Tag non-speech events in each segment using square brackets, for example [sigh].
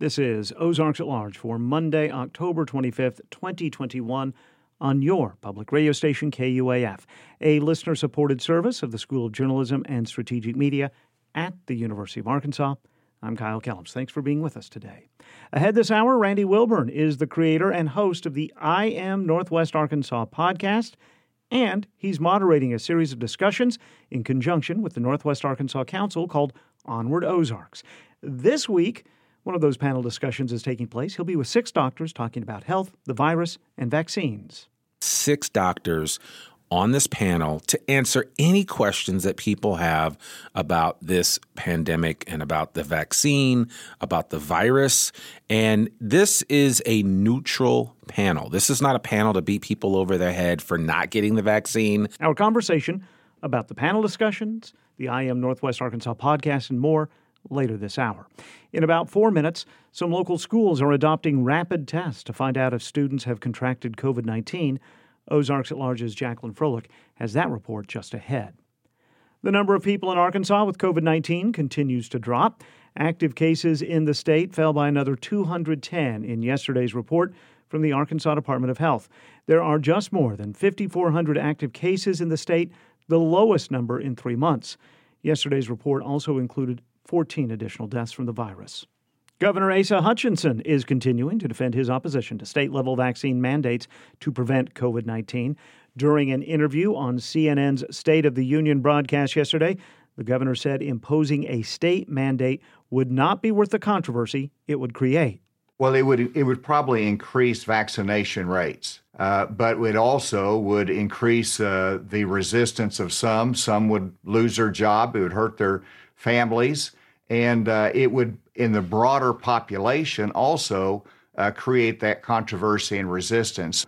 This is Ozarks at Large for Monday, October 25th, 2021, on your public radio station, KUAF, a listener supported service of the School of Journalism and Strategic Media at the University of Arkansas. I'm Kyle Kellums. Thanks for being with us today. Ahead this hour, Randy Wilburn is the creator and host of the I Am Northwest Arkansas podcast, and he's moderating a series of discussions in conjunction with the Northwest Arkansas Council called Onward Ozarks. This week, one of those panel discussions is taking place. He'll be with six doctors talking about health, the virus, and vaccines. Six doctors on this panel to answer any questions that people have about this pandemic and about the vaccine, about the virus. And this is a neutral panel. This is not a panel to beat people over their head for not getting the vaccine. Our conversation about the panel discussions, the I Am Northwest Arkansas podcast, and more later this hour. In about four minutes, some local schools are adopting rapid tests to find out if students have contracted COVID 19. Ozarks at Large's Jacqueline Froelich has that report just ahead. The number of people in Arkansas with COVID 19 continues to drop. Active cases in the state fell by another 210 in yesterday's report from the Arkansas Department of Health. There are just more than 5,400 active cases in the state, the lowest number in three months. Yesterday's report also included 14 additional deaths from the virus. Governor Asa Hutchinson is continuing to defend his opposition to state level vaccine mandates to prevent COVID 19. During an interview on CNN's State of the Union broadcast yesterday, the governor said imposing a state mandate would not be worth the controversy it would create. Well, it would it would probably increase vaccination rates, uh, but it also would increase uh, the resistance of some. Some would lose their job. It would hurt their families, and uh, it would, in the broader population, also uh, create that controversy and resistance.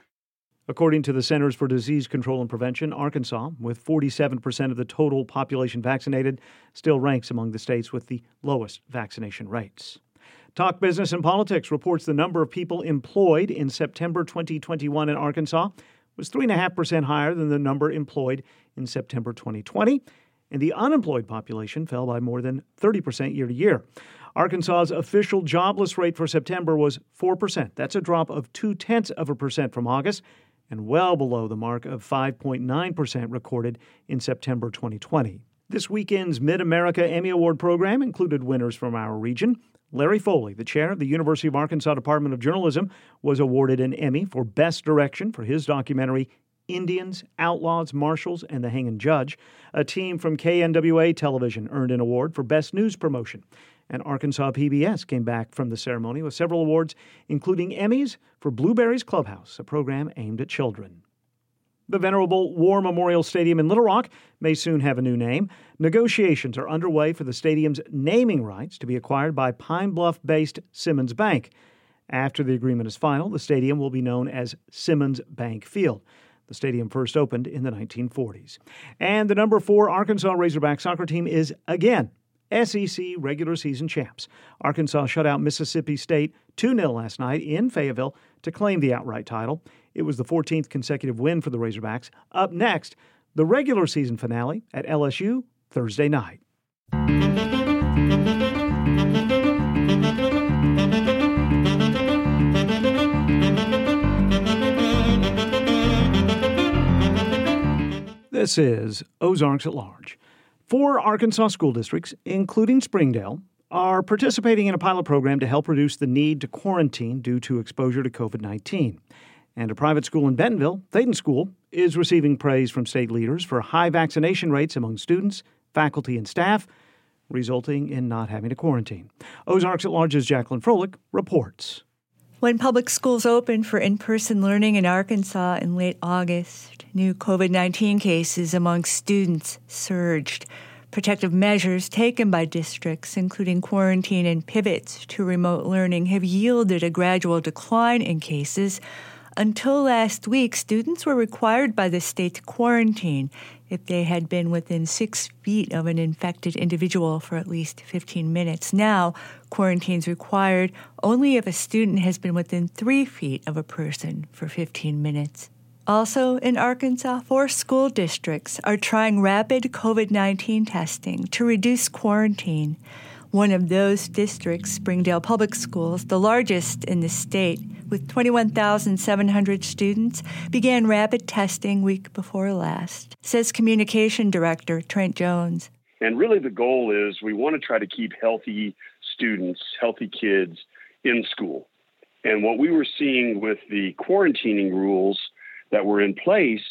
According to the Centers for Disease Control and Prevention, Arkansas, with 47% of the total population vaccinated, still ranks among the states with the lowest vaccination rates. Talk Business and Politics reports the number of people employed in September 2021 in Arkansas was 3.5% higher than the number employed in September 2020 and the unemployed population fell by more than 30% year to year. Arkansas's official jobless rate for September was 4%. That's a drop of two tenths of a percent from August and well below the mark of 5.9% recorded in September 2020. This weekend's Mid America Emmy Award program included winners from our region. Larry Foley, the chair of the University of Arkansas Department of Journalism, was awarded an Emmy for Best Direction for his documentary Indians, Outlaws, Marshals, and the Hanging Judge. A team from KNWA Television earned an award for Best News Promotion. And Arkansas PBS came back from the ceremony with several awards, including Emmys for Blueberry's Clubhouse, a program aimed at children. The venerable War Memorial Stadium in Little Rock may soon have a new name. Negotiations are underway for the stadium's naming rights to be acquired by Pine Bluff based Simmons Bank. After the agreement is final, the stadium will be known as Simmons Bank Field. The stadium first opened in the 1940s. And the number four Arkansas Razorback soccer team is again SEC regular season champs. Arkansas shut out Mississippi State 2 0 last night in Fayetteville to claim the outright title. It was the 14th consecutive win for the Razorbacks. Up next, the regular season finale at LSU Thursday night. This is Ozarks at Large. Four Arkansas school districts, including Springdale, are participating in a pilot program to help reduce the need to quarantine due to exposure to COVID 19. And a private school in Bentonville, Thaden School, is receiving praise from state leaders for high vaccination rates among students, faculty, and staff, resulting in not having to quarantine. Ozarks at Large's Jacqueline Froelich reports. When public schools opened for in person learning in Arkansas in late August, new COVID 19 cases among students surged. Protective measures taken by districts, including quarantine and pivots to remote learning, have yielded a gradual decline in cases. Until last week, students were required by the state to quarantine if they had been within six feet of an infected individual for at least 15 minutes. Now, quarantine is required only if a student has been within three feet of a person for 15 minutes. Also, in Arkansas, four school districts are trying rapid COVID 19 testing to reduce quarantine. One of those districts, Springdale Public Schools, the largest in the state, with 21,700 students, began rapid testing week before last, says Communication Director Trent Jones. And really, the goal is we want to try to keep healthy students, healthy kids in school. And what we were seeing with the quarantining rules that were in place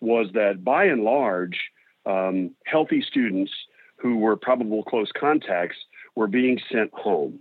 was that by and large, um, healthy students who were probable close contacts were being sent home.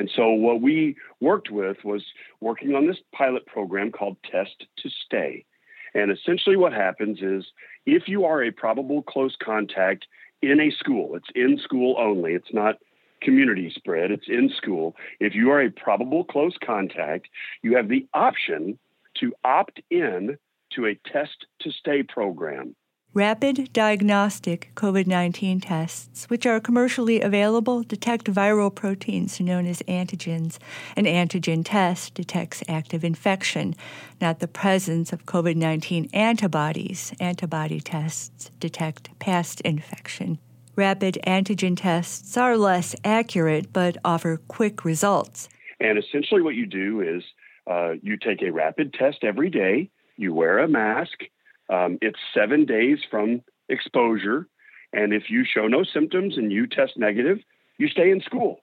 And so what we worked with was working on this pilot program called Test to Stay. And essentially what happens is if you are a probable close contact in a school, it's in school only, it's not community spread, it's in school. If you are a probable close contact, you have the option to opt in to a test to stay program. Rapid diagnostic COVID 19 tests, which are commercially available, detect viral proteins known as antigens. An antigen test detects active infection, not the presence of COVID 19 antibodies. Antibody tests detect past infection. Rapid antigen tests are less accurate but offer quick results. And essentially, what you do is uh, you take a rapid test every day, you wear a mask um, it's seven days from exposure. And if you show no symptoms and you test negative, you stay in school.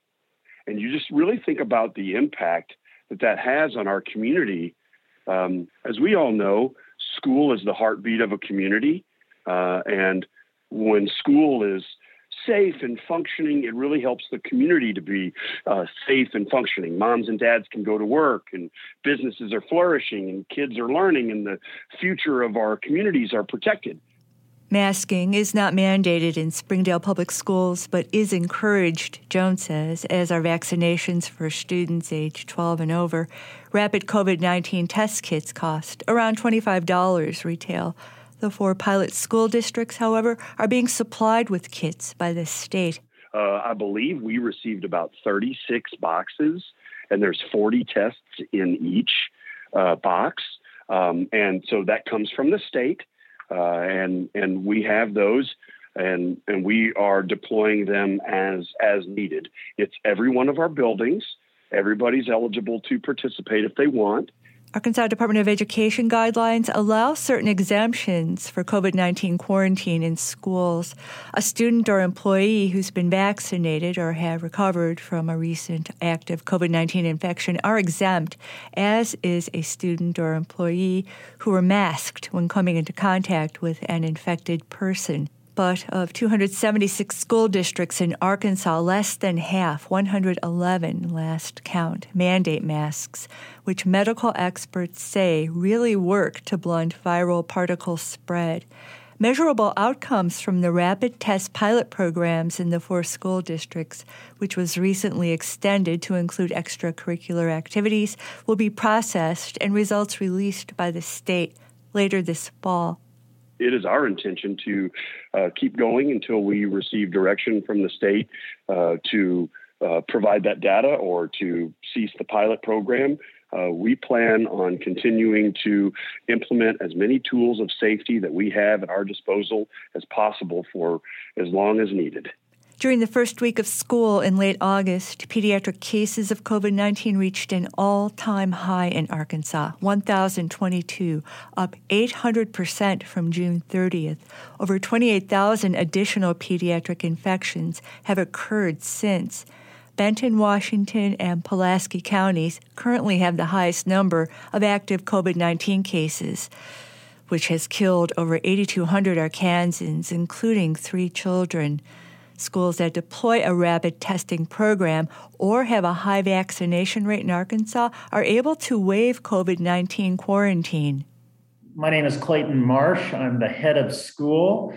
And you just really think about the impact that that has on our community. Um, as we all know, school is the heartbeat of a community. Uh, and when school is safe and functioning, it really helps the community to be uh, safe and functioning. Moms and dads can go to work, and businesses are flourishing, and kids are learning, and the future of our communities are protected. Masking is not mandated in Springdale Public Schools, but is encouraged, Jones says, as are vaccinations for students age 12 and over. Rapid COVID 19 test kits cost around $25 retail. The four pilot school districts, however, are being supplied with kits by the state. Uh, I believe we received about 36 boxes, and there's 40 tests in each uh, box. Um, and so that comes from the state, uh, and and we have those, and and we are deploying them as as needed. It's every one of our buildings. Everybody's eligible to participate if they want. Arkansas Department of Education guidelines allow certain exemptions for COVID 19 quarantine in schools. A student or employee who's been vaccinated or have recovered from a recent active COVID 19 infection are exempt, as is a student or employee who were masked when coming into contact with an infected person but of 276 school districts in Arkansas, less than half, 111 last count, mandate masks, which medical experts say really work to blunt viral particle spread. Measurable outcomes from the rapid test pilot programs in the four school districts, which was recently extended to include extracurricular activities, will be processed and results released by the state later this fall it is our intention to uh, keep going until we receive direction from the state uh, to uh, provide that data or to cease the pilot program. Uh, we plan on continuing to implement as many tools of safety that we have at our disposal as possible for as long as needed. During the first week of school in late August, pediatric cases of COVID 19 reached an all time high in Arkansas 1,022, up 800% from June 30th. Over 28,000 additional pediatric infections have occurred since. Benton, Washington, and Pulaski counties currently have the highest number of active COVID 19 cases, which has killed over 8,200 Arkansans, including three children. Schools that deploy a rapid testing program or have a high vaccination rate in Arkansas are able to waive COVID 19 quarantine. My name is Clayton Marsh. I'm the head of school.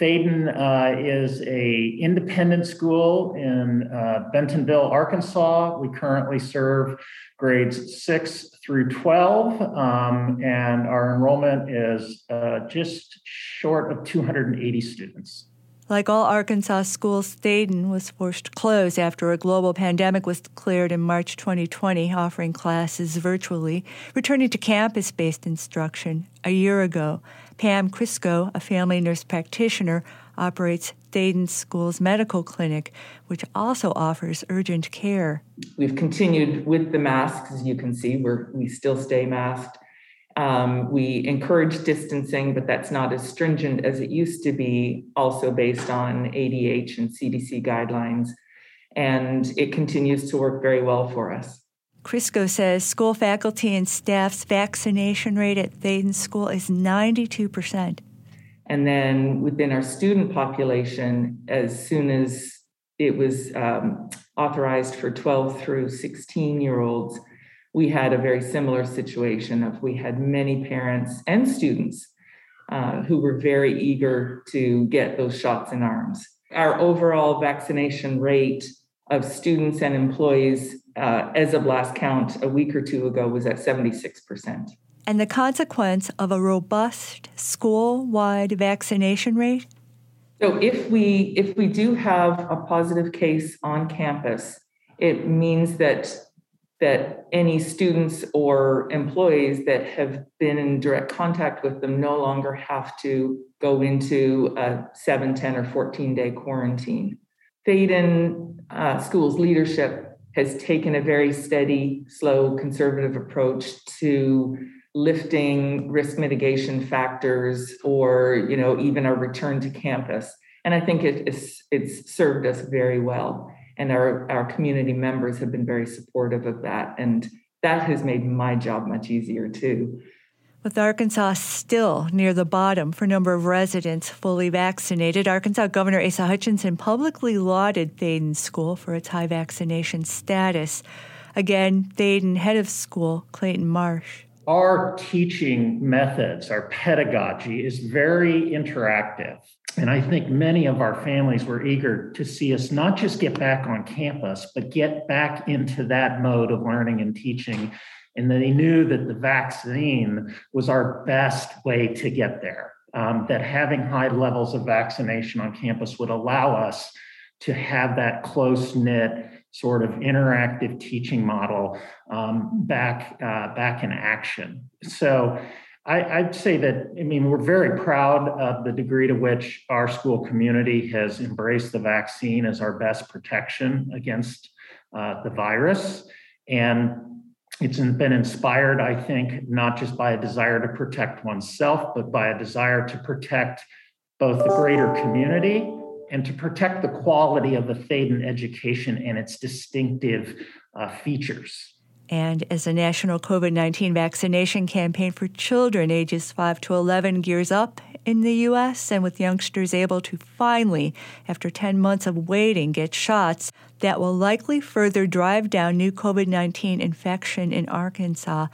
Thaden uh, is a independent school in uh, Bentonville, Arkansas. We currently serve grades 6 through 12, um, and our enrollment is uh, just short of 280 students. Like all Arkansas schools, Thaden was forced to close after a global pandemic was declared in March 2020, offering classes virtually, returning to campus based instruction a year ago. Pam Crisco, a family nurse practitioner, operates Thaden School's medical clinic, which also offers urgent care. We've continued with the masks, as you can see, we're, we still stay masked. Um, we encourage distancing, but that's not as stringent as it used to be, also based on ADH and CDC guidelines. And it continues to work very well for us. Crisco says school faculty and staff's vaccination rate at Thaden School is 92%. And then within our student population, as soon as it was um, authorized for 12 through 16 year olds, we had a very similar situation of we had many parents and students uh, who were very eager to get those shots in arms. Our overall vaccination rate of students and employees, uh, as of last count a week or two ago, was at 76%. And the consequence of a robust school-wide vaccination rate? So if we if we do have a positive case on campus, it means that that any students or employees that have been in direct contact with them no longer have to go into a 7, 10, or 14 day quarantine. Thaden uh, School's leadership has taken a very steady, slow, conservative approach to lifting risk mitigation factors or you know even a return to campus and i think it, it's, it's served us very well and our, our community members have been very supportive of that and that has made my job much easier too with Arkansas still near the bottom for number of residents fully vaccinated, Arkansas Governor Asa Hutchinson publicly lauded Thaden School for its high vaccination status. Again, Thaden head of school, Clayton Marsh. Our teaching methods, our pedagogy is very interactive. And I think many of our families were eager to see us not just get back on campus, but get back into that mode of learning and teaching. And they knew that the vaccine was our best way to get there, um, that having high levels of vaccination on campus would allow us to have that close knit sort of interactive teaching model um, back uh, back in action. So I, would say that, I mean, we're very proud of the degree to which our school community has embraced the vaccine as our best protection against uh, the virus. And it's been inspired, I think, not just by a desire to protect oneself, but by a desire to protect both the greater community and to protect the quality of the Thaden education and its distinctive uh, features and as a national COVID 19 vaccination campaign for children ages 5 to 11 gears up in the U.S., and with youngsters able to finally, after 10 months of waiting, get shots, that will likely further drive down new COVID 19 infection in Arkansas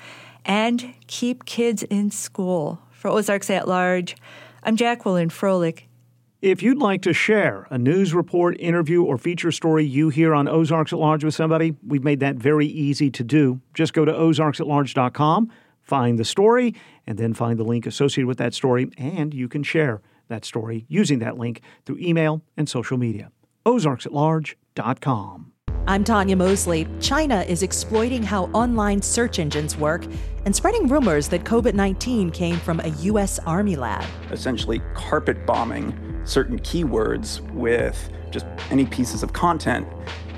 and keep kids in school. For Ozarks at Large, I'm Jacqueline Froelich. If you'd like to share a news report, interview, or feature story you hear on Ozarks at Large with somebody, we've made that very easy to do. Just go to ozarksatlarge.com, find the story, and then find the link associated with that story, and you can share that story using that link through email and social media. ozarksatlarge.com. I'm Tanya Mosley. China is exploiting how online search engines work and spreading rumors that COVID 19 came from a U.S. Army lab. Essentially, carpet bombing certain keywords with just any pieces of content,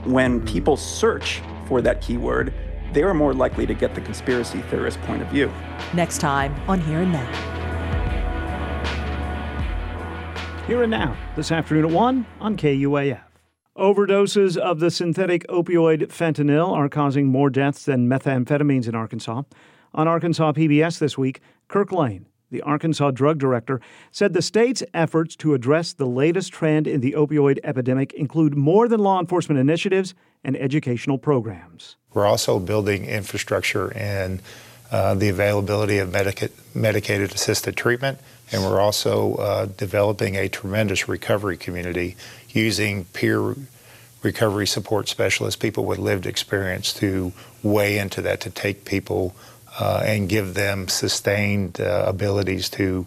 when people search for that keyword, they are more likely to get the conspiracy theorist point of view. Next time on Here and Now. Here and Now, this afternoon at 1 on KUAF. Overdoses of the synthetic opioid fentanyl are causing more deaths than methamphetamines in Arkansas. On Arkansas PBS this week, Kirk Lane the Arkansas drug director, said the state's efforts to address the latest trend in the opioid epidemic include more than law enforcement initiatives and educational programs. We're also building infrastructure and uh, the availability of medica- medicated assisted treatment, and we're also uh, developing a tremendous recovery community using peer recovery support specialists, people with lived experience, to weigh into that to take people and give them sustained uh, abilities to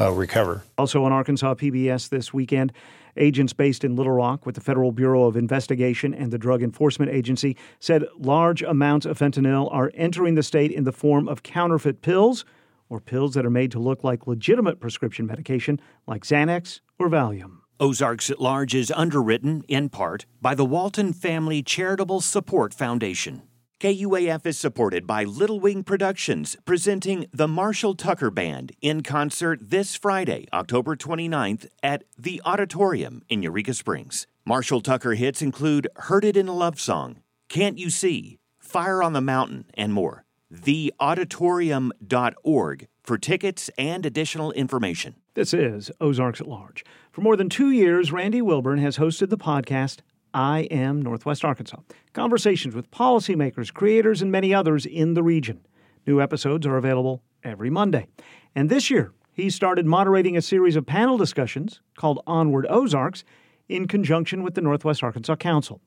uh, recover. Also on Arkansas PBS this weekend, agents based in Little Rock with the Federal Bureau of Investigation and the Drug Enforcement Agency said large amounts of fentanyl are entering the state in the form of counterfeit pills or pills that are made to look like legitimate prescription medication like Xanax or Valium. Ozarks at Large is underwritten, in part, by the Walton Family Charitable Support Foundation. KUAF is supported by Little Wing Productions, presenting the Marshall Tucker Band in concert this Friday, October 29th at The Auditorium in Eureka Springs. Marshall Tucker hits include Heard It in a Love Song, Can't You See, Fire on the Mountain, and more. TheAuditorium.org for tickets and additional information. This is Ozarks at Large. For more than two years, Randy Wilburn has hosted the podcast I Am Northwest Arkansas. Conversations with policymakers, creators, and many others in the region. New episodes are available every Monday. And this year, he started moderating a series of panel discussions called Onward Ozarks in conjunction with the Northwest Arkansas Council.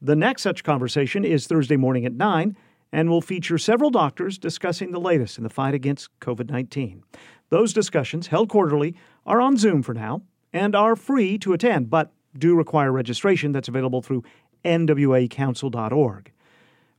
The next such conversation is Thursday morning at 9 and will feature several doctors discussing the latest in the fight against COVID 19. Those discussions, held quarterly, are on Zoom for now and are free to attend, but do require registration that's available through nwacouncil.org.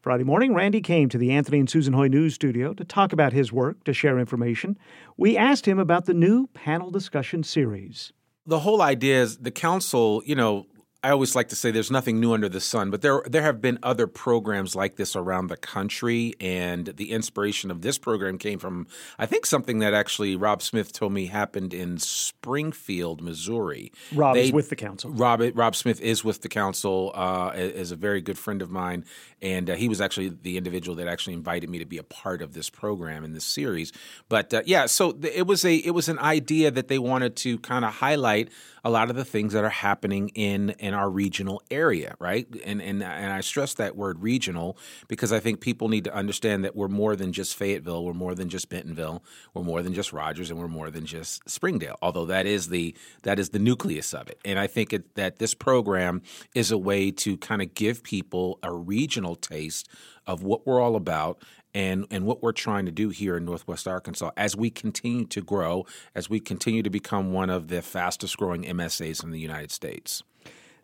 Friday morning, Randy came to the Anthony and Susan Hoy News Studio to talk about his work, to share information. We asked him about the new panel discussion series. The whole idea is the council, you know, I always like to say there's nothing new under the sun, but there there have been other programs like this around the country, and the inspiration of this program came from I think something that actually Rob Smith told me happened in Springfield, Missouri. Rob they, is with the council. Rob Rob Smith is with the council, uh, is a very good friend of mine, and uh, he was actually the individual that actually invited me to be a part of this program in this series. But uh, yeah, so it was a it was an idea that they wanted to kind of highlight a lot of the things that are happening in in our regional area, right? And and and I stress that word regional because I think people need to understand that we're more than just Fayetteville, we're more than just Bentonville, we're more than just Rogers, and we're more than just Springdale. Although that is the that is the nucleus of it, and I think it, that this program is a way to kind of give people a regional taste of what we're all about and and what we're trying to do here in Northwest Arkansas as we continue to grow, as we continue to become one of the fastest growing MSAs in the United States.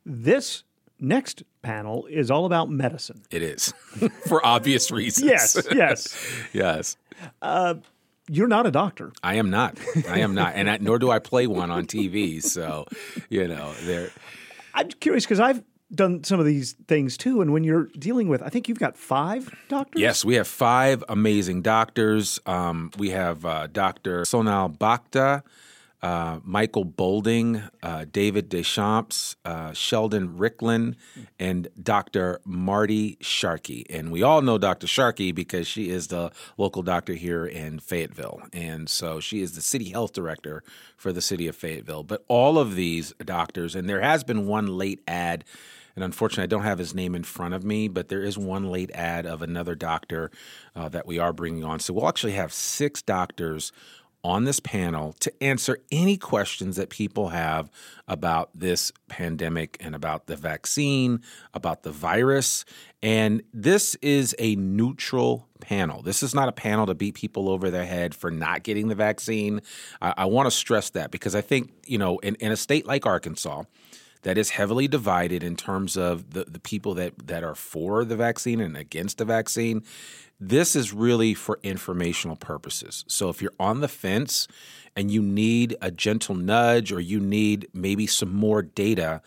This next panel is all about medicine. It is, [laughs] for obvious reasons. yes, yes, [laughs] yes. Uh, you're not a doctor. I am not. I am not, and I, nor do I play one on TV. So, you know, there. I'm curious because I've done some of these things too. And when you're dealing with, I think you've got five doctors. Yes, we have five amazing doctors. Um, we have uh, Dr. Sonal Bhakta. Uh, Michael Bolding, uh, David Deschamps, uh, Sheldon Riklon, and Dr. Marti Sharkey. And we all know Dr. Sharkey because she is the local doctor here in Fayetteville. And so she is the city health director for the city of Fayetteville. But all of these doctors, and there has been one late ad and unfortunately, I don't have his name in front of me, but there is one late ad of another doctor uh, that we are bringing on. So we'll actually have six doctors on this panel to answer any questions that people have about this pandemic and about the vaccine, about the virus. And this is a neutral panel. This is not a panel to beat people over their head for not getting the vaccine. I, I want to stress that because I think, you know, in, in a state like Arkansas, that is heavily divided in terms of the, the people that, that are for the vaccine and against the vaccine. This is really for informational purposes. So if you're on the fence and you need a gentle nudge or you need maybe some more data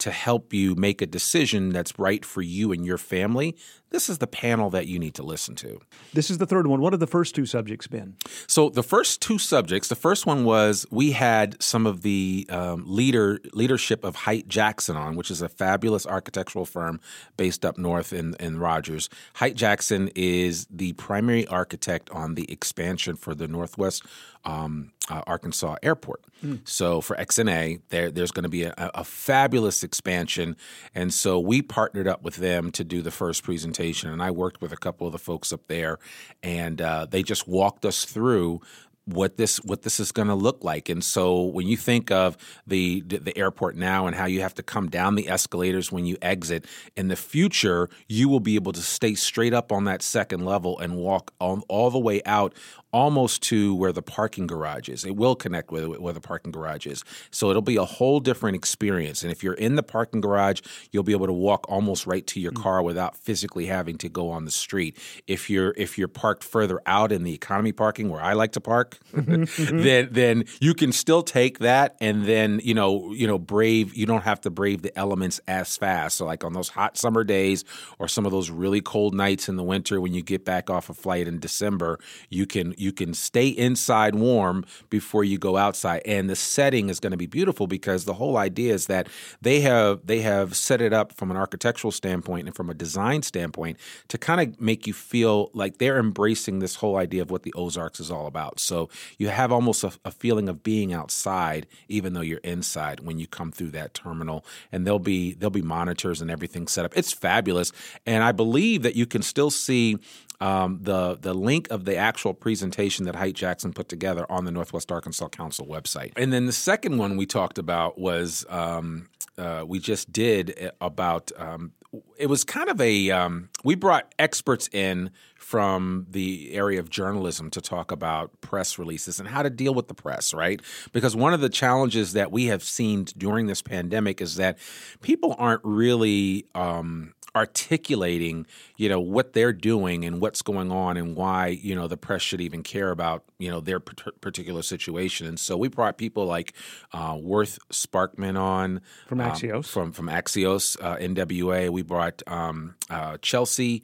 to help you make a decision that's right for you and your family, this is the panel that you need to listen to. This is the third one. What have the first two subjects been? So the first two subjects, the first one was we had some of the um, leader leadership of Hight Jackson on, which is a fabulous architectural firm based up north in, in Rogers. Hight Jackson is the primary architect on the expansion for the Northwest um, uh, Arkansas Airport. Mm. So for XNA, there, there's going to be a, a fabulous expansion, and so we partnered up with them to do the first presentation and I worked with a couple of the folks up there, and uh, they just walked us through what this what this is going to look like. And so when you think of the the airport now and how you have to come down the escalators when you exit, in the future you will be able to stay straight up on that second level and walk on, all the way out almost to where the parking garage is. It will connect with where the parking garage is. So it'll be a whole different experience. And if you're in the parking garage, you'll be able to walk almost right to your mm. car without physically having to go on the street. If you're if you're parked further out in the economy parking where I like to park, [laughs] mm-hmm, then then you can still take that and then, you know, you know, brave you don't have to brave the elements as fast. So like on those hot summer days or some of those really cold nights in the winter when you get back off a flight in December, you can you can stay inside warm before you go outside. And the setting is going to be beautiful because the whole idea is that they have they have set it up from an architectural standpoint and from a design standpoint to kind of make you feel like they're embracing this whole idea of what the Ozarks is all about. So you have almost a, a feeling of being outside, even though you're inside when you come through that terminal. And there'll be there'll be monitors and everything set up. It's fabulous, and I believe that you can still see um, the the link of the actual presentation that Hight Jackson put together on the Northwest Arkansas Council website. And then the second one we talked about was um, uh, we just did about um, it was kind of a um, we brought experts in from the area of journalism to talk about press releases and how to deal with the press right because one of the challenges that we have seen during this pandemic is that people aren't really um, articulating, you know, what they're doing and what's going on and why, you know, the press should even care about, you know, their particular situation. And so we brought people like uh, Worth Sparkman on from um, Axios, um, from from Axios uh, NWA. We brought um, uh, Chelsea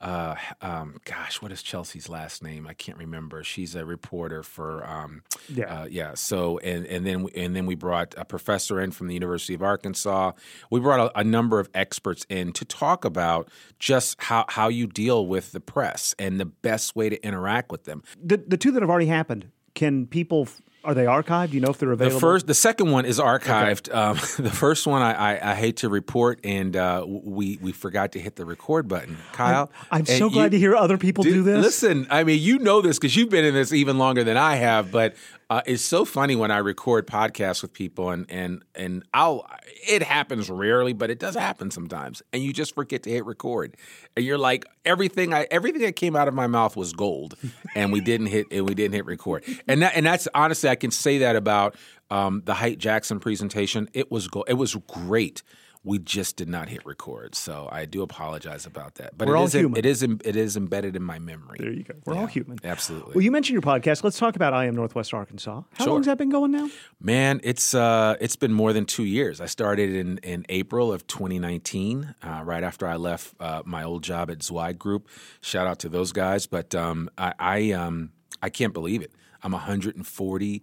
uh, um, gosh, what is Chelsea's last name? I can't remember. She's a reporter for, um, yeah, uh, yeah. So and and then and then we brought a professor in from the University of Arkansas. We brought a, a number of experts in to talk about just how how you deal with the press and the best way to interact with them. The the two that have already happened. Can people are they archived? Do you know if they're available? The first, the second one is archived. Okay. Um, [laughs] the first one, I, I, I, hate to report, and uh, we we forgot to hit the record button. Kyle, I'm, I'm so glad you, to hear other people do, do this. Listen, I mean, you know this because you've been in this even longer than I have, but uh, it's so funny when I record podcasts with people, and and and I'll. It happens rarely, but it does happen sometimes, and you just forget to hit record, and you're like everything. I everything that came out of my mouth was gold, [laughs] and we didn't hit and we didn't hit record, and that and that's honestly I can say that about um, the Hight Jackson presentation. It was go- it was great we just did not hit record. So I do apologize about that. But We're it all is, human. it is it is embedded in my memory. There you go. We're yeah, all human. Absolutely. Well, you mentioned your podcast. Let's talk about I am Northwest Arkansas. How sure. long has that been going now? Man, it's uh, it's been more than two years. I started in in April of 2019, uh, right after I left uh, my old job at Zweig Group. Shout out to those guys. But um, I I, um, I can't believe it. I'm 140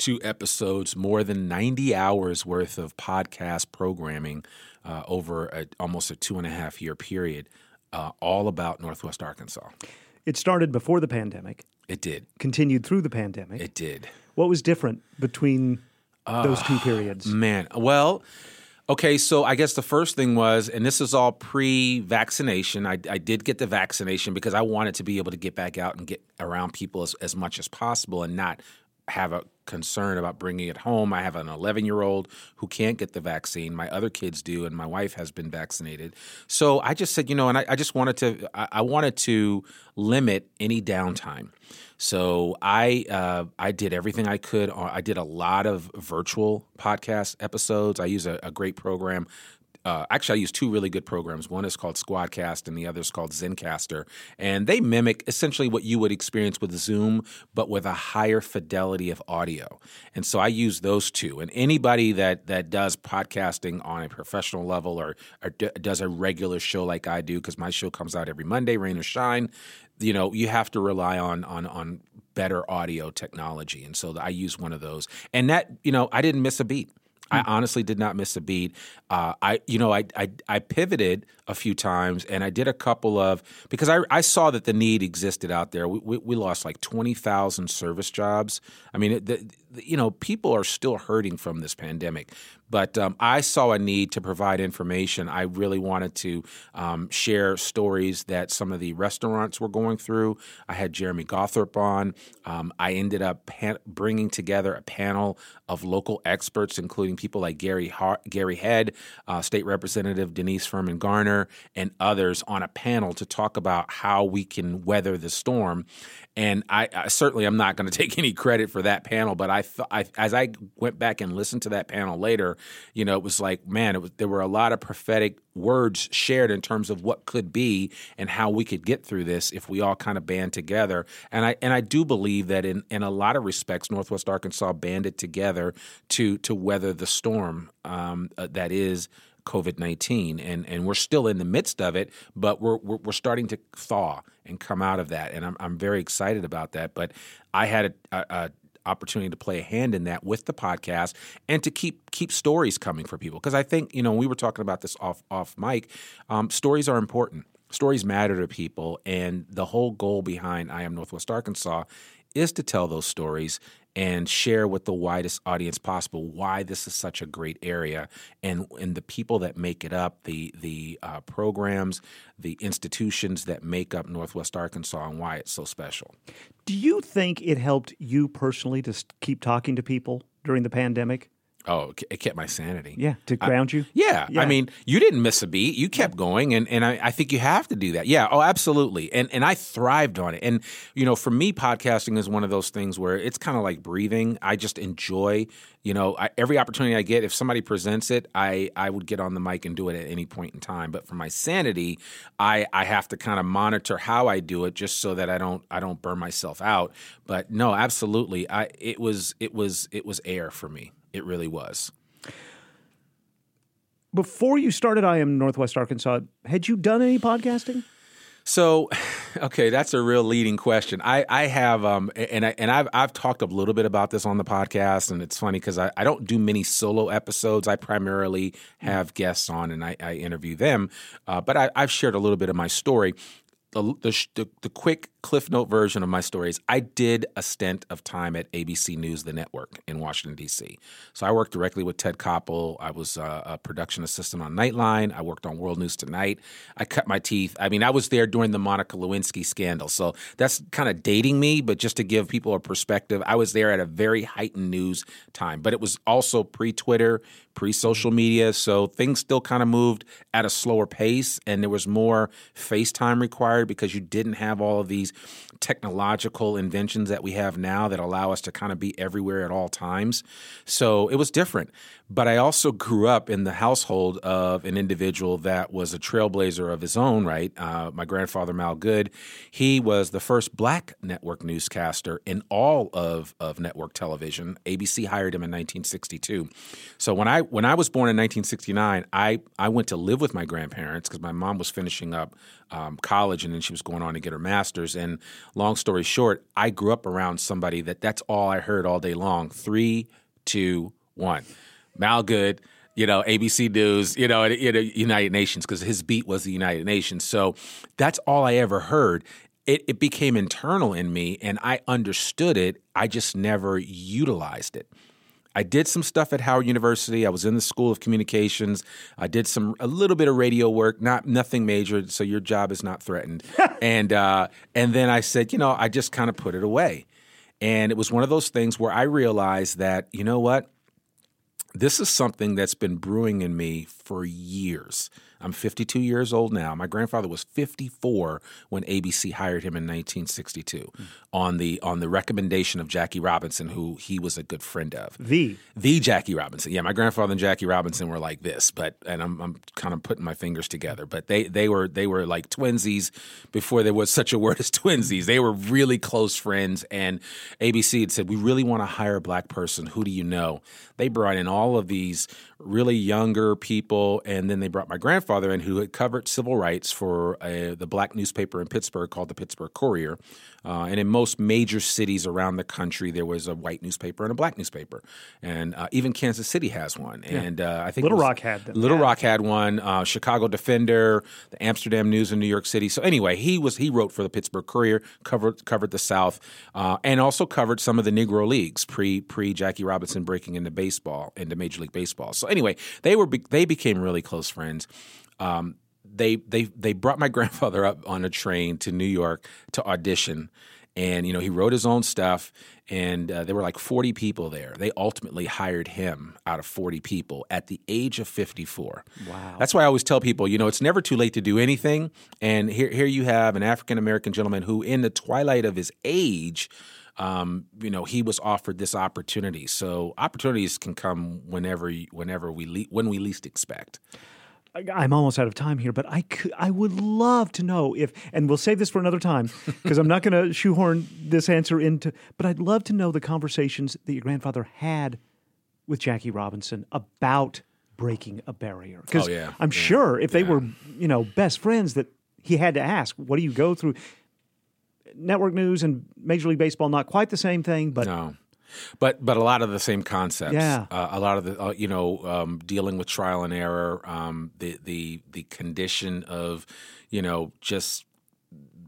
two episodes, more than 90 hours worth of podcast programming uh, over a, almost a two and a half year period, uh, all about Northwest Arkansas. It started before the pandemic. It did. Continued through the pandemic. It did. What was different between uh, those two periods? Man, well, Okay, so I guess the first thing was, and this is all pre-vaccination. I, I, did get the vaccination because I wanted to be able to get back out and get around people as, as much as possible, and not have a concern about bringing it home. I have an 11 year old who can't get the vaccine. My other kids do, and my wife has been vaccinated. So I just said, you know, and I, I just wanted to, I, I, wanted to limit any downtime. So I, uh, I did everything I could. I did a lot of virtual podcast episodes. I use a, a great program uh, actually, I use two really good programs. One is called Squadcast, and the other is called Zencastr. And they mimic essentially what you would experience with Zoom, but with a higher fidelity of audio. And so I use those two. And anybody that that does podcasting on a professional level or, or d- does a regular show like I do, because my show comes out every Monday, rain or shine, you know, you have to rely on on on better audio technology. And so I use one of those. And that, you know, I didn't miss a beat. I honestly did not miss a beat. Uh, I, you know, I, I, I pivoted a few times, and I did a couple of because I, I saw that the need existed out there. We, we, we lost like twenty thousand service jobs. I mean, it, the, you know, people are still hurting from this pandemic. But um, I saw a need to provide information. I really wanted to um, share stories that some of the restaurants were going through. I had Jeremy Gawthorpe on. Um, I ended up pan- bringing together a panel of local experts, including people like Gary Har- Gary Head, uh, State Representative Denise Furman Garner, and others on a panel to talk about how we can weather the storm. And I, certainly I'm not going [laughs] to take any credit for that panel, but I, th- I, as I went back and listened to that panel later, you know, it was like, man, was, there were a lot of prophetic words shared in terms of what could be and how we could get through this if we all kind of band together. And I and I do believe that in, in a lot of respects, Northwest Arkansas banded together to to weather the storm um, uh, that is COVID nineteen, and and we're still in the midst of it, but we're, we're, we're starting to thaw and come out of that, and I'm I'm very excited about that. But I had a, a, a opportunity to play a hand in that with the podcast and to keep keep stories coming for people because I think you know we were talking about this off off mic. Um, stories are important. Stories matter to people, and the whole goal behind I am Northwest Arkansas is to tell those stories and share with the widest audience possible why this is such a great area and and the people that make it up, the the uh, programs, the institutions that make up Northwest Arkansas, and why it's so special. Do you think it helped you personally to keep talking to people during the pandemic? Oh, it kept my sanity. Yeah, to ground I, you. Yeah. yeah. I mean, you didn't miss a beat. You kept going, and and I, I, think you have to do that. Yeah. Oh, absolutely. And and I thrived on it. And you know, for me, podcasting is one of those things where it's kind of like breathing. I just enjoy. You know, I, every opportunity I get, if somebody presents it, I I would get on the mic and do it at any point in time. But for my sanity, I I have to kind of monitor how I do it, just so that I don't I don't burn myself out. But no, absolutely. I it was it was it was air for me. It really was. Before you started I Am Northwest Arkansas, had you done any podcasting? So, [laughs] okay, that's a real leading question. I, I have, um, and I, and I've, I've talked a little bit about this on the podcast, and it's funny because I, I don't do many solo episodes. I primarily have guests on, and I, I interview them. Uh, but I, I've shared a little bit of my story. The, the, the, quick Cliff Note version of my story is I did a stint of time at ABC News, the network in Washington, D.C. So I worked directly with Ted Koppel. I was a, a production assistant on Nightline. I worked on World News Tonight. I cut my teeth. I mean, I was there during the Monica Lewinsky scandal. So that's kind of dating me, but just to give people a perspective, I was there at a very heightened news time. But it was also pre Twitter, pre social media. So things still kind of moved at a slower pace, and there was more FaceTime required because you didn't have all of these these technological inventions that we have now that allow us to kind of be everywhere at all times. So it was different. But I also grew up in the household of an individual that was a trailblazer of his own, right? Uh, my grandfather, Mal Goode, he was the first black network newscaster in all of, of network television. ABC hired him in 1962. So when I when I was born in 1969, I, I went to live with my grandparents because my mom was finishing up um, college and then she was going on to get her master's. And long story short, I grew up around somebody that that's all I heard all day long. Three, two, one. Mal Goode, you know, ABC News, you know, you know United Nations, because his beat was the United Nations. So that's all I ever heard. It, it became internal in me and I understood it. I just never utilized it. I did some stuff at Howard University. I was in the School of Communications. I did some a little bit of radio work, not nothing major. So your job is not threatened. [laughs] and uh, and then I said, you know, I just kind of put it away. And it was one of those things where I realized that you know what, this is something that's been brewing in me for years. I'm 52 years old now. My grandfather was 54 when ABC hired him in 1962 mm. on the on the recommendation of Jackie Robinson, who he was a good friend of. The the Jackie Robinson. Yeah, my grandfather and Jackie Robinson were like this, but and I'm, I'm kind of putting my fingers together. But they they were they were like twinsies before there was such a word as twinsies. They were really close friends, and ABC had said, "We really want to hire a black person. Who do you know?" They brought in all of these really younger people, and then they brought my grandfather in who had covered civil rights for a, the black newspaper in Pittsburgh called the Pittsburgh Courier. Uh, and in most major cities around the country, there was a white newspaper and a black newspaper, and uh, even Kansas City has one. Yeah. And uh, I think Little was- Rock had them. Little Yeah. Rock had one. Uh, Chicago Defender, the Amsterdam News in New York City. So anyway, he was he wrote for the Pittsburgh Courier, covered covered the South, uh, and also covered some of the Negro leagues pre pre Jackie Robinson breaking into baseball into Major League Baseball. So anyway, they were they became really close friends. Um, they they they brought my [laughs] grandfather up on a train to New York to audition, and you know he wrote his own stuff, and uh, there were like forty people there. They ultimately hired him out of forty people at the age of fifty four. Wow. That's why I always tell people, you know, it's never too late to do anything. And here here you have an African American gentleman who, in the twilight of his age. Um, you know, he was offered this opportunity. So opportunities can come whenever, whenever we le- when we least expect. I'm almost out of time here, but I could, I would love to know if, and we'll save this for another time [laughs] because I'm not going to shoehorn this answer into, but I'd love to know the conversations that your grandfather had with Jackie Robinson about breaking a barrier. Because Oh, yeah. I'm Yeah. sure if they were, you know, best friends, that he had to ask, what do you go through? Network news and Major League Baseball, not quite the same thing, but no. But but a lot of the same concepts. Yeah. Uh, a lot of the uh, you know um, dealing with trial and error. Um, the the the condition of you know just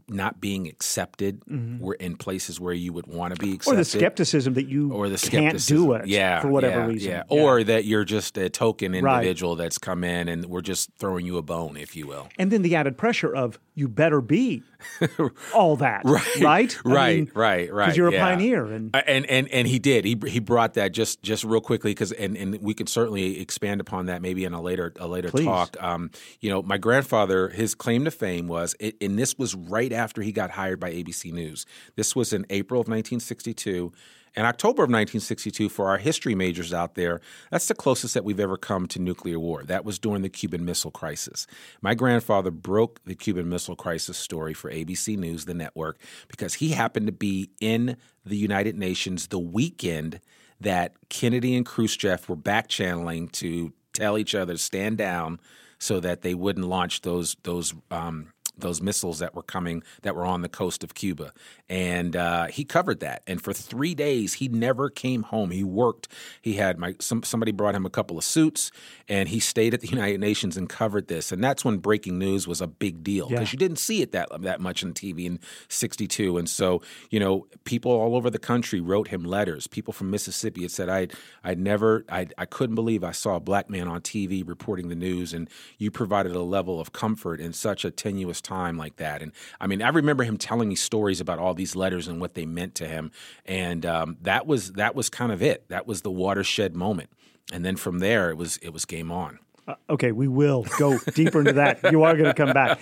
not being accepted Mhm. were in places where you would want to be or accepted. the skepticism that you or the can't do it yeah, for whatever yeah, reason. Yeah. Or that you're just a token Right. individual that's come in and we're just throwing you a bone, if you will. and then the added pressure of you better be [laughs] all that, Right, right, I right, mean, right, right. Because you're a yeah. pioneer, and Uh, and and and he did. He he brought that just just real quickly because and and we could certainly expand upon that maybe in a later a later Please. talk. Um, you know, my grandfather, his claim to fame was, and this was right after he got hired by ABC News. This was in April of 1962. And October of 1962, for our history majors out there, that's the closest that we've ever come to nuclear war. That was during the Cuban Missile Crisis. My grandfather broke the Cuban Missile Crisis story for ABC News, the network, because he happened to be in the United Nations the weekend that Kennedy and Khrushchev were back channeling to tell each other to stand down so that they wouldn't launch those those um, those missiles that were coming that were on the coast of Cuba. And uh, he covered that. And for three days, he never came home. He worked. He had my some, somebody brought him a couple of suits, and he stayed at the [laughs] United Nations and covered this. And that's when breaking news was a big deal because Yeah. you didn't see it that that much on TV in '62. And so, you know, people all over the country wrote him letters. People from Mississippi had said, "I, I never, I, I couldn't believe I saw a black man on TV reporting the news, and you provided a level of comfort in such a tenuous time like that." And I mean, I remember him telling me stories about all these letters and what they meant to him, and um, that was that was kind of it. That was the watershed moment. And then from there, it was it was game on. Uh, okay, we will go deeper into that. You are going to come back.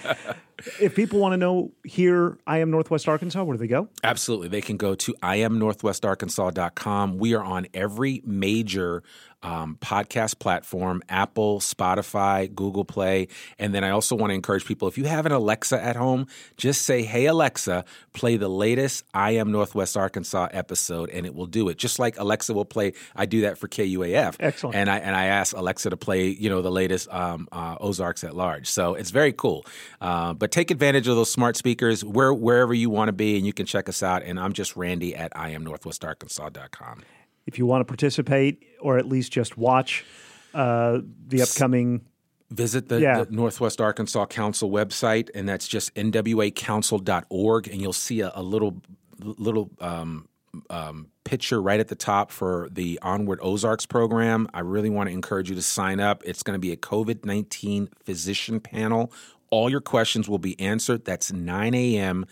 If people want to know here, I am Northwest Arkansas, where do they go? Absolutely. They can go to iamnorthwestarkansas.com. We are on every major um, podcast platform Apple, Spotify, Google Play. And then I also want to encourage people if you have an Alexa at home, just say, Hey, Alexa, play the latest I Am Northwest Arkansas episode, and it will do it. Just like Alexa will play, I do that for KUAF. Excellent. And I, and I ask Alexa to play, you know, the latest um, uh, Ozarks at Large. So it's very cool. Uh, but take advantage of those smart speakers where, wherever you want to be, and you can check us out. And I'm just Randy at I Am Northwest iamnorthwestarkansas.com. If you want to participate or at least just watch uh, the upcoming. Visit the, Yeah. the Northwest Arkansas Council website, and that's just nwacouncil.org, and you'll see a, a little little um, um, picture right at the top for the Onward Ozarks program. I really want to encourage you to sign up. It's going to be a COVID 19 physician panel. All your questions will be answered. That's 9 a.m.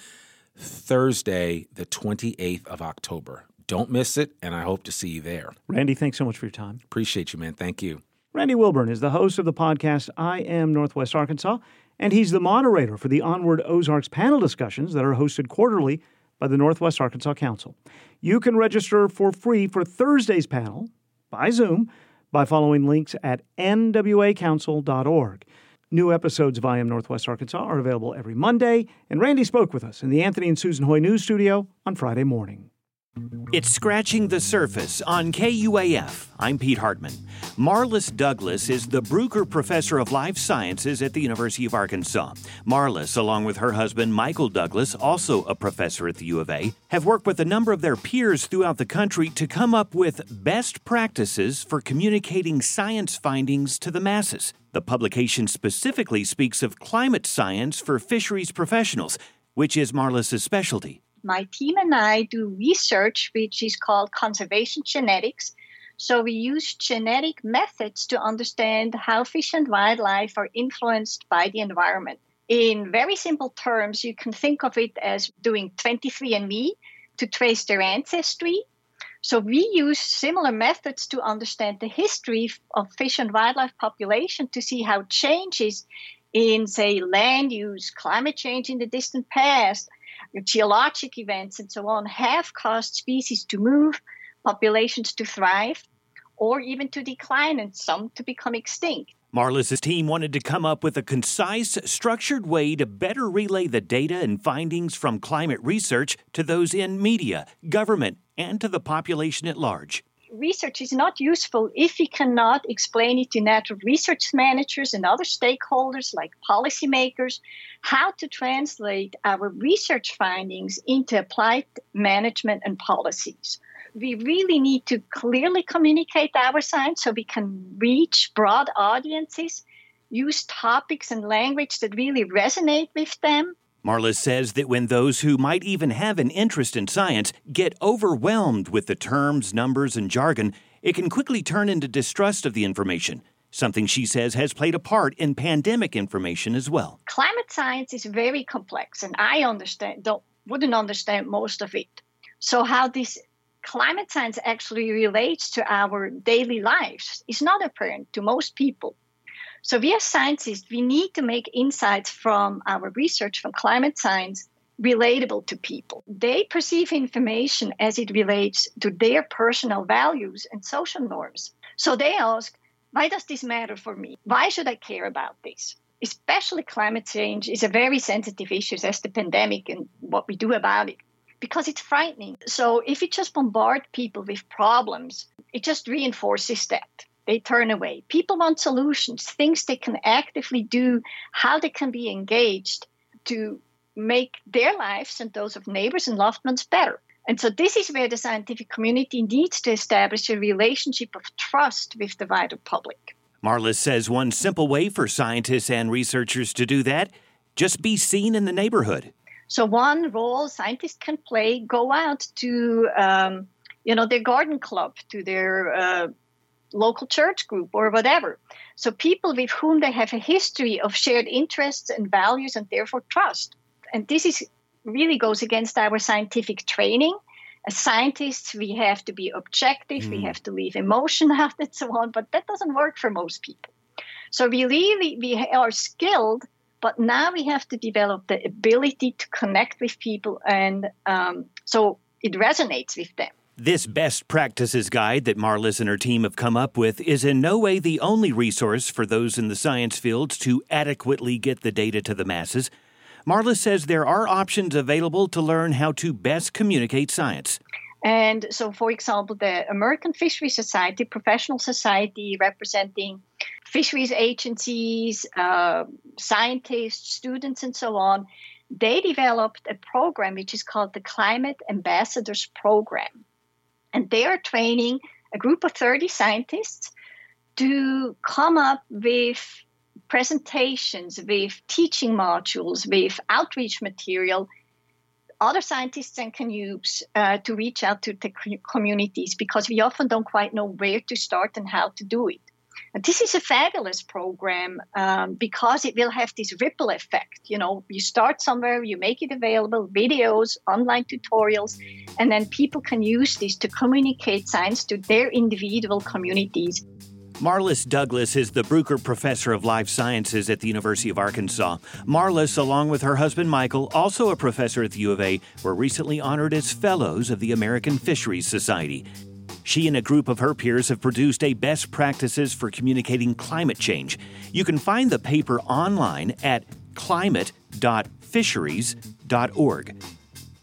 Thursday, the 28th of October. Don't miss it, and I hope to see you there. Randy, thanks so much for your time. Appreciate you, man. Thank you. Randy Wilburn is the host of the podcast I Am Northwest Arkansas, and he's the moderator for the Onward Ozarks panel discussions that are hosted quarterly by the Northwest Arkansas Council. You can register for free for Thursday's panel by Zoom by following links at nwacouncil.org. New episodes of I Am Northwest Arkansas are available every Monday, and Randy spoke with us in the Anthony and Susan Hoy News Studio on Friday morning. It's Scratching the Surface on KUAF. I'm Pete Hartman. Marlis Douglas is the Bruker Professor of Life Sciences at the University of Arkansas. Marlis, along with her husband Michael Douglas, also a professor at the U of A, have worked with a number of their peers throughout the country to come up with best practices for communicating science findings to the masses. The publication specifically speaks of climate science for fisheries professionals, which is Marlis's specialty my team and I do research which is called conservation genetics. So we use genetic methods to understand how fish and wildlife are influenced by the environment. In very simple terms, you can think of it as doing 23andMe to trace their ancestry. So we use similar methods to understand the history of fish and wildlife population to see how changes in, say, land use, climate change in the distant past, geologic events and so on have caused species to move, populations to thrive, or even to decline and some to become extinct. Marlis's team wanted to come up with a concise, structured way to better relay the data and findings from climate research to those in media, government, and to the population at large research is not useful if we cannot explain it to natural research managers and other stakeholders like policymakers how to translate our research findings into applied management and policies. We really need to clearly communicate our science so we can reach broad audiences, use topics and language that really resonate with them, Marlis says that when those who might even have an interest in science get overwhelmed with the terms, numbers, and jargon, it can quickly turn into distrust of the information, something she says has played a part in pandemic information as well. Climate science is very complex, and I understand don't wouldn't understand most of it. So how this climate science actually relates to our daily lives is not apparent to most people. So we as scientists, we need to make insights from our research from climate science relatable to people. They perceive information as it relates to their personal values and social norms. So they ask, why does this matter for me? Why should I care about this? Especially climate change is a very sensitive issue as the pandemic and what we do about it because it's frightening. So if you just bombard people with problems, it just reinforces that they turn away. People want solutions, things they can actively do, how they can be engaged to make their lives and those of neighbors and loved ones better. And so, this is where the scientific community needs to establish a relationship of trust with the wider public. Marlis says one simple way for scientists and researchers to do that just be seen in the neighborhood. So, one role scientists can play go out to um, you know, their garden club, to their uh, local church group or whatever. So people with whom they have a history of shared interests and values and therefore trust. And this is really goes against our scientific training. As scientists, we have to be objective, mm. we hmm. have to leave emotion [laughs] out and so on, but that doesn't work for most people. So we really we are skilled, but now we have to develop the ability to connect with people, and um, so it resonates with them. This best practices guide that Marlis and her team have come up with is in no way the only resource for those in the science fields to adequately get the data to the masses. Marlis says there are options available to learn how to best communicate science. And so, for example, the American Fisheries Society, professional society representing fisheries agencies, uh, scientists, students, and so on, they developed a program which is called the Climate Ambassadors Program. And they are training a group of 30 scientists to come up with presentations, with teaching modules, with outreach material. Other scientists then can use uh, to reach out to the communities because we often don't quite know where to start and how to do it. This is a fabulous program um, because it will have this ripple effect. You know, you start somewhere, you make it available, videos, online tutorials, and then people can use this to communicate science to their individual communities. Marlis Douglas is the Bruker Professor of Life Sciences at the University of Arkansas. Marlis, along with her husband Michael, also a professor at the U of A, were recently honored as Fellows of the American Fisheries Society. She and a group of her peers have produced a best practices for communicating climate change. You can find the paper online at climate.fisheries.org.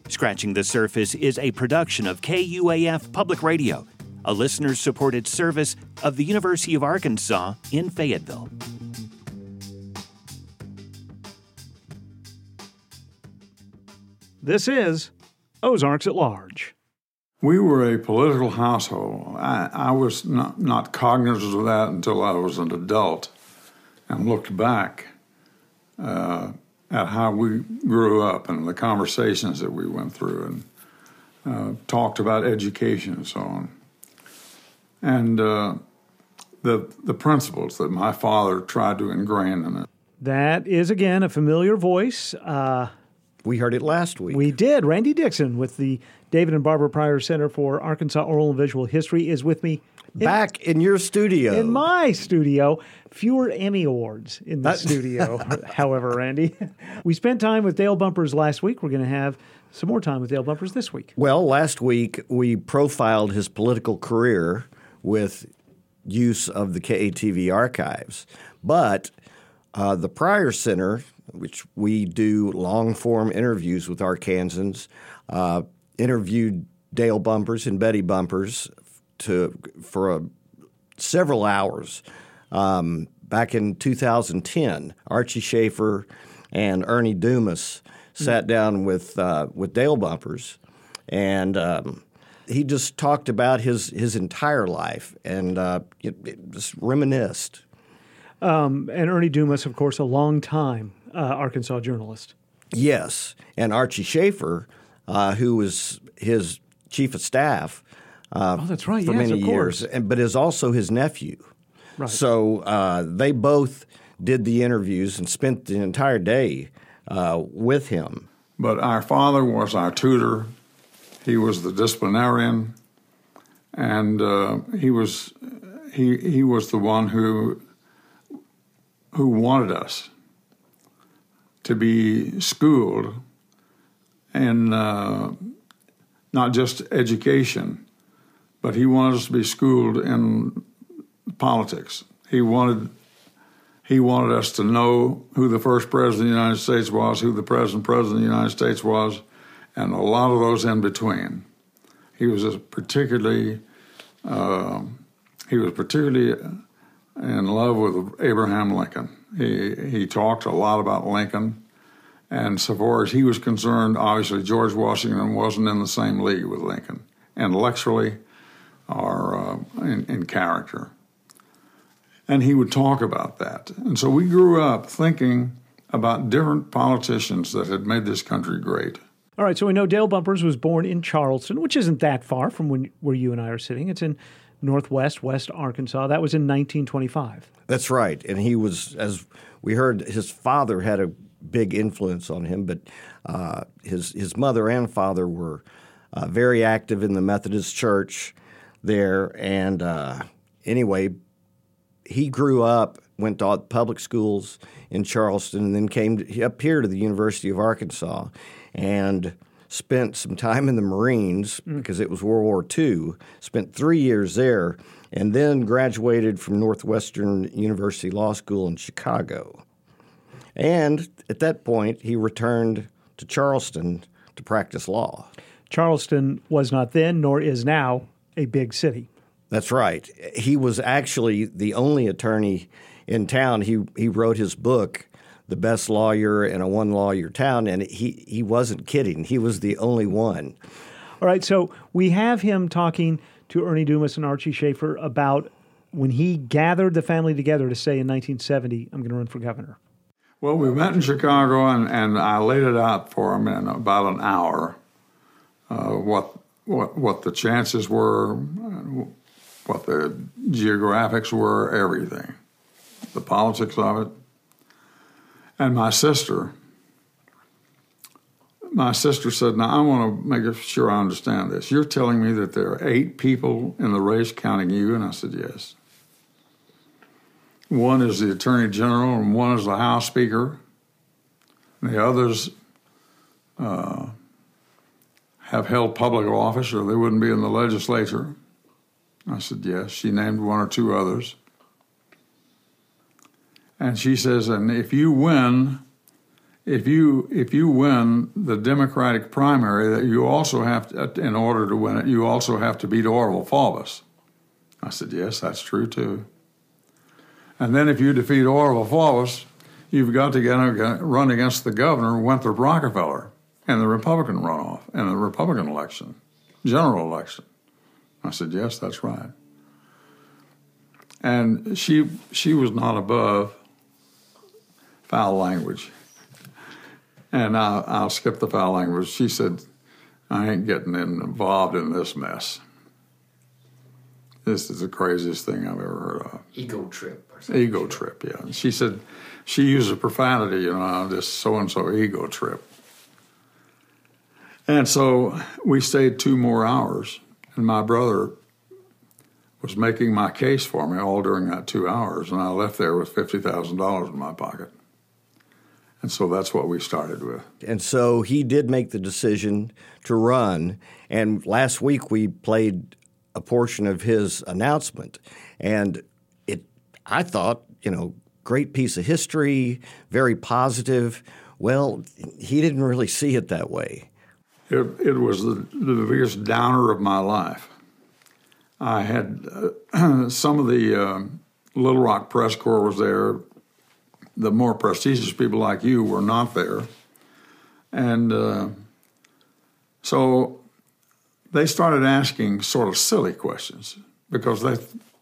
Scratching the Surface is a production of KUAF Public Radio, a listener supported service of the University of Arkansas in Fayetteville. This is Ozarks at Large. We were a political household. I, I was not, not cognizant of that until I was an adult and looked back uh, at how we grew up and the conversations that we went through and uh, talked about education and so on. And uh, the, the principles that my father tried to ingrain in it. That is, again, a familiar voice. We heard it last week. We did. Randy Dixon with the David and Barbara Pryor Center for Arkansas Oral and Visual History is with me. In, Back in your studio. In my studio. Fewer Emmy Awards in the studio, [laughs] however, Randy. We spent time with Dale Bumpers last week. We're going to have some more time with Dale Bumpers this week. Well, last week we profiled his political career with use of the KATV archives. But uh, the Pryor Center, which we do long form interviews with Arkansans, uh, interviewed Dale Bumpers and Betty Bumpers to for a, several hours um, back in 2010. Archie Schaffer and Ernie Dumas sat mm. down with uh, with Dale Bumpers, and um, he just talked about his his entire life and uh, it, it just reminisced. Um, and Ernie Dumas, of course, a long time uh, Arkansas journalist. Yes, and Archie Schaffer, uh, who was his chief of staff. Uh, oh, that's right. For yes, many years, and, but is also his nephew. Right. So uh, they both did the interviews and spent the entire day uh, with him. But our father was our tutor. He was the disciplinarian, and uh, he was he he was the one who who wanted us to be schooled in uh, not just education, but he wanted us to be schooled in politics. He wanted he wanted us to know who the first president of the United States was, who the present president of the United States was, and a lot of those in between. He was particularly uh, he was particularly in love with Abraham Lincoln. He he talked a lot about Lincoln, and so far as he was concerned, obviously George Washington wasn't in the same league with Lincoln intellectually or uh, in, in character. And he would talk about that, and so we grew up thinking about different politicians that had made this country great. All right, so we know Dale Bumpers was born in Charleston, which isn't that far from when, where you and I are sitting. It's in northwest, West Arkansas. That was in 1925. That's right. And he was, as we heard, his father had a big influence on him, but uh, his, his mother and father were uh, very active in the Methodist Church there. And uh, anyway, he grew up, went to public schools in Charleston, and then came to, up here to the University of Arkansas and spent some time in the Marines mm. because it was World War II, spent three years there, and then graduated from Northwestern University Law School in Chicago. And at that point, he returned to Charleston to practice law. Charleston was not then, nor is now, a big city. That's right. He was actually the only attorney in town. He, he wrote his book the best lawyer in a one lawyer town, and he, he wasn't kidding. He was the only one. All right, so we have him talking to Ernie Dumas and Archie Schaffer about when he gathered the family together to say in 1970, I'm going to run for governor. Well, we met in Chicago, and, and I laid it out for him in about an hour uh, what, what, what the chances were, what the geographics were, everything, the politics of it. And my sister, my sister said, Now I want to make sure I understand this. You're telling me that there are eight people in the race counting you? And I said, Yes. One is the Attorney General, and one is the House Speaker. And the others uh, have held public office, or they wouldn't be in the legislature. I said, Yes. She named one or two others. And she says, and if you win if you if you win the Democratic primary, that you also have to, in order to win it, you also have to beat Orval Faubus. I said, yes, that's true too. And then if you defeat Orval Faubus, you've got to get, uh, run against the governor, Winthrop Rockefeller, in the Republican runoff, in the Republican election, general election. I said, yes, that's right. And she she was not above foul language. And I'll, I'll skip the foul language. She said, I ain't getting involved in this mess. This is the craziest thing I've ever heard of. Ego trip. Or something. Ego trip, yeah. And she said, she used profanity, you know, this so and so ego trip. And so we stayed two more hours, and my brother was making my case for me all during that two hours, and I left there with $50,000 in my pocket. And so that's what we started with. And so he did make the decision to run. And last week we played a portion of his announcement. And it, I thought, you know, great piece of history, very positive. Well, he didn't really see it that way. It, it was the, the biggest downer of my life. I had uh, [clears throat] some of the uh, Little Rock press corps was there the more prestigious people like you were not there. And uh, so they started asking sort of silly questions because they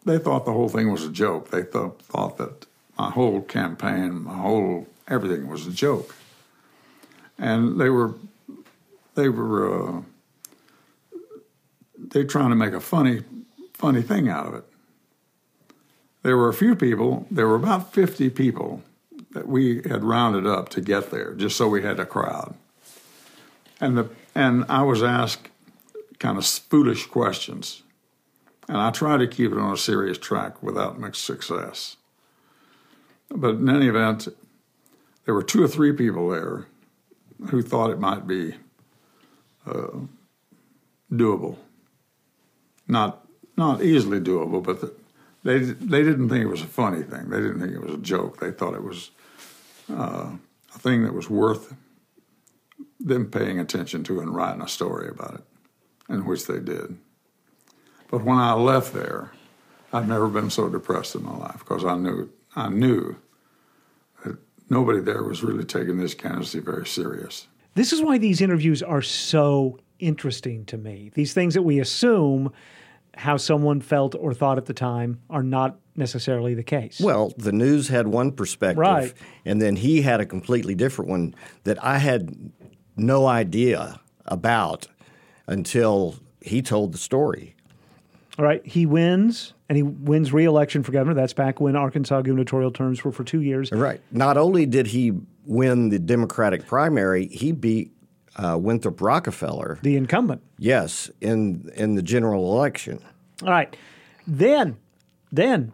they thought the whole thing was a joke. They thought thought that my whole campaign, my whole everything was a joke, and they were they were uh, they trying to make a funny funny thing out of it. There were a few people. There were about fifty people that we had rounded up to get there, just so we had a crowd. And the and I was asked kind of foolish questions, and I tried to keep it on a serious track without much success. But in any event, there were two or three people there who thought it might be uh, doable. Not not easily doable, but the, they they didn't think it was a funny thing. They didn't think it was a joke. They thought it was uh, a thing that was worth them paying attention to and writing a story about it, and which they did. But when I left there, I've never been so depressed in my life because I knew I knew that nobody there was really taking this candidacy very serious. This is why these interviews are so interesting to me. These things that we assume how someone felt or thought at the time are not necessarily the case. Well, the news had one perspective, right. and then he had a completely different one that I had no idea about until he told the story. All right, he wins, and he wins re-election for governor. That's back when Arkansas gubernatorial terms were for two years. Right. Not only did he win the Democratic primary, he beat uh, Winthrop Rockefeller, the incumbent. Yes, in in the general election. All right, then, then,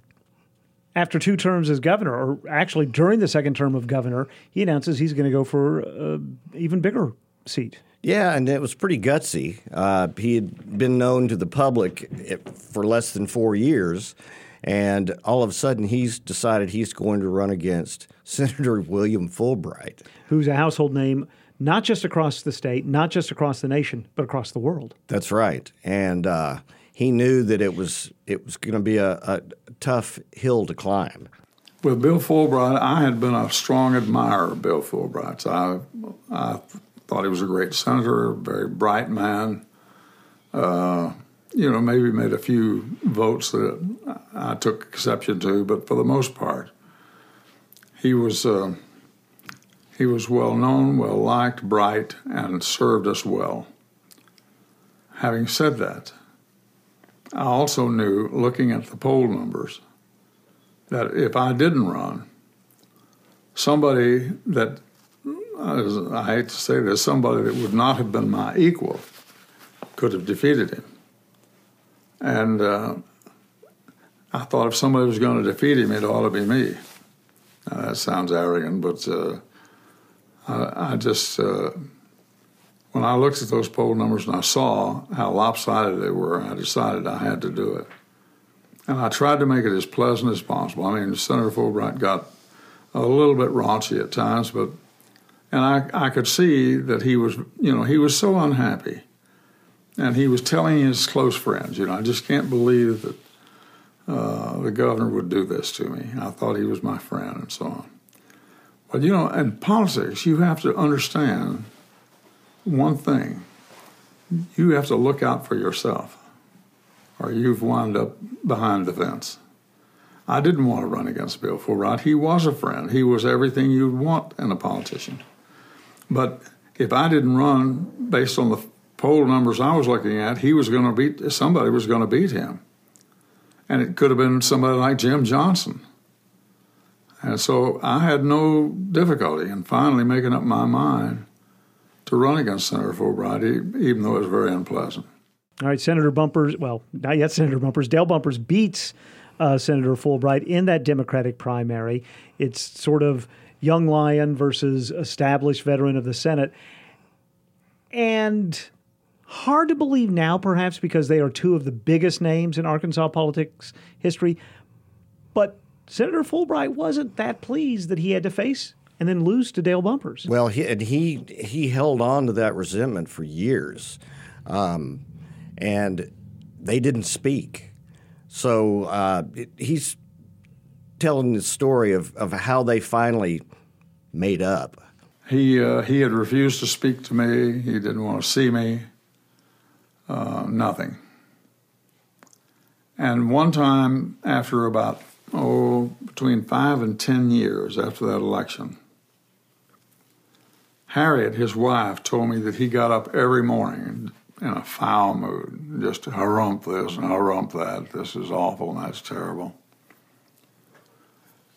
after two terms as governor, or actually during the second term of governor, he announces he's going to go for an even bigger seat. Yeah, and it was pretty gutsy. Uh, he had been known to the public for less than four years, and all of a sudden he's decided he's going to run against [laughs] Senator William Fulbright, who's a household name not just across the state, not just across the nation, but across the world. That's right, and uh, he knew that it was it was going to be a, a, tough hill to climb. With Bill Fulbright, I had been a strong admirer of Bill Fulbright. I, I thought he was a great senator, a very bright man. Uh, you know, maybe made a few votes that I took exception to, but for the most part, he was. Uh, he was well known, well liked, bright, and served us well. Having said that, I also knew, looking at the poll numbers, that if I didn't run, somebody that, I hate to say this, somebody that would not have been my equal could have defeated him. And uh, I thought if somebody was going to defeat him, it ought to be me. Now, that sounds arrogant, but uh, I, I just, uh, when I looked at those poll numbers and I saw how lopsided they were, I decided I had to do it. And I tried to make it as pleasant as possible. I mean, Senator Fulbright got a little bit raunchy at times, but And I, I could see that he was, you know, he was so unhappy. And he was telling his close friends, you know, I just can't believe that uh, the governor would do this to me. I thought he was my friend and so on. But, you know, in politics, you have to understand one thing you have to look out for yourself, or you've wound up behind the fence. I didn't want to run against Bill Fulbright. He was a friend. He was everything you'd want in a politician. But if I didn't run based on the poll numbers I was looking at, he was going to beat somebody was going to beat him, and it could have been somebody like Jim Johnson. And so I had no difficulty in finally making up my mind to run against Senator Fulbright, even though it was very unpleasant. All right, Senator Bumpers, well, not yet Senator Bumpers, Dale Bumpers beats uh, Senator Fulbright in that Democratic primary. It's sort of young lion versus established veteran of the Senate. And hard to believe now, perhaps, because they are two of the biggest names in Arkansas politics history. But Senator Fulbright wasn't that pleased that he had to face and then lose to Dale Bumpers. Well, he and he he held on to that resentment for years, um, and they didn't speak. So uh, he's telling the story of, of how they finally made up. He uh, he had refused to speak to me. He didn't want to see me. Uh, nothing. And one time, after about oh, between five and ten years after that election, Harriet, his wife, told me that he got up every morning in a foul mood, just to harump this and harump that. This is awful and that's terrible.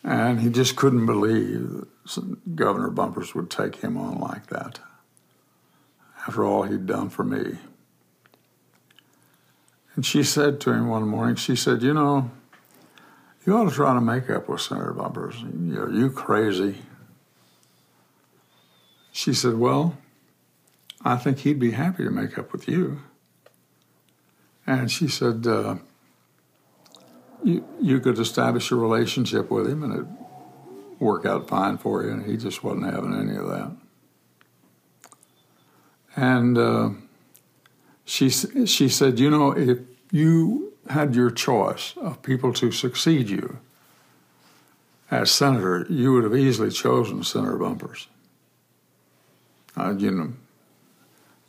And he just couldn't believe that Governor Bumpers would take him on like that after all he'd done for me. And she said to him one morning, she said, You know, you ought to try to make up with Senator Bumpers. Are you crazy? She said, Well, I think he'd be happy to make up with you. And she said, uh, you, you could establish a relationship with him and it'd work out fine for you. And he just wasn't having any of that. And uh, she, she said, You know, if you had your choice of people to succeed you as senator, you would have easily chosen Senator Bumpers. Uh, you know,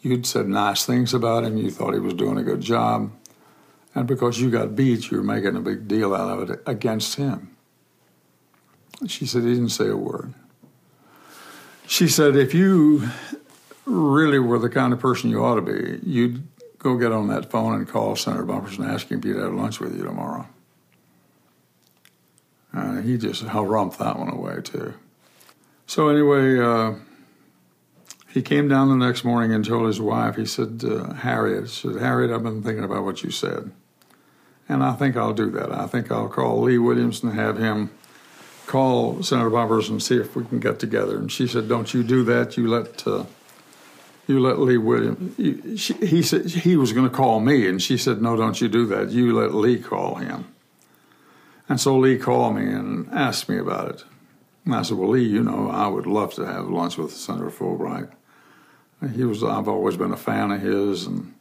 you'd said nice things about him. You thought he was doing a good job, and because you got beat, you were making a big deal out of it against him. She said he didn't say a word. She said if you really were the kind of person you ought to be, you'd go get on that phone and call Senator Bumpers and ask him if he'd have lunch with you tomorrow. Uh, he just harumphed that one away too. So anyway. Uh, he came down the next morning and told his wife, he said, uh, Harriet, said, Harriet, I've been thinking about what you said. And I think I'll do that. I think I'll call Lee Williams and have him call Senator Bumpers and see if we can get together. And she said, Don't you do that. You let uh, you let Lee Williams. You, she, he said he was going to call me, and she said, No, don't you do that. You let Lee call him. And so Lee called me and asked me about it. And I said, Well, Lee, you know, I would love to have lunch with Senator Fulbright he was I've always been a fan of his and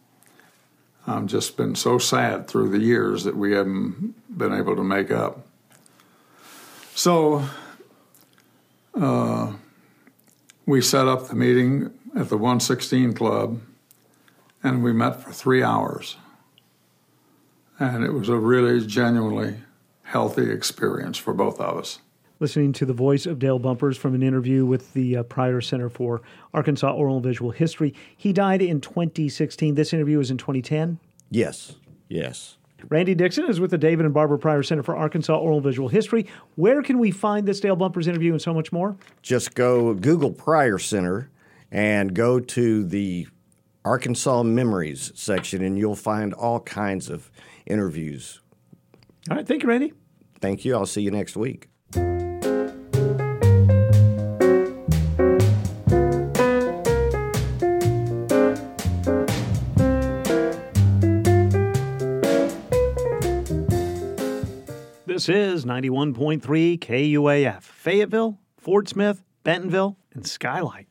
I've just been so sad through the years that we haven't been able to make up. So uh, we set up the meeting at the 116 Club and we met for three hours. And it was a really genuinely healthy experience for both of us listening to the voice of Dale Bumpers from an interview with the uh, Pryor Center for Arkansas Oral and Visual History. He died in 2016. This interview was in 2010. Yes, yes. Randy Dixon is with the David and Barbara Pryor Center for Arkansas Oral and Visual History. Where can we find this Dale Bumpers interview and so much more? Just go Google Pryor Center and go to the Arkansas Memories section, and you'll find all kinds of interviews. All right. Thank you, Randy. Thank you. I'll see you next week. This is 91.3 KUAF, Fayetteville, Fort Smith, Bentonville, and Skylight.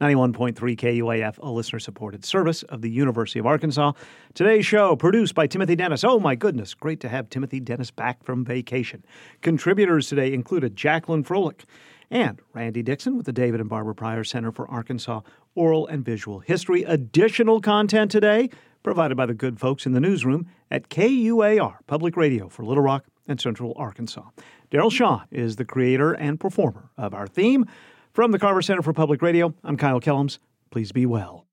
91.3 KUAF, a listener supported service of the University of Arkansas. Today's show produced by Timothy Dennis. Oh my goodness, great to have Timothy Dennis back from vacation. Contributors today included Jacqueline Froelich and Randy Dixon with the David and Barbara Pryor Center for Arkansas Oral and Visual History. Additional content today provided by the good folks in the newsroom at KUAR Public Radio for Little Rock and Central Arkansas. Daryl Shaw is the creator and performer of our theme. From the Carver Center for Public Radio, I'm Kyle Kellums. Please be well.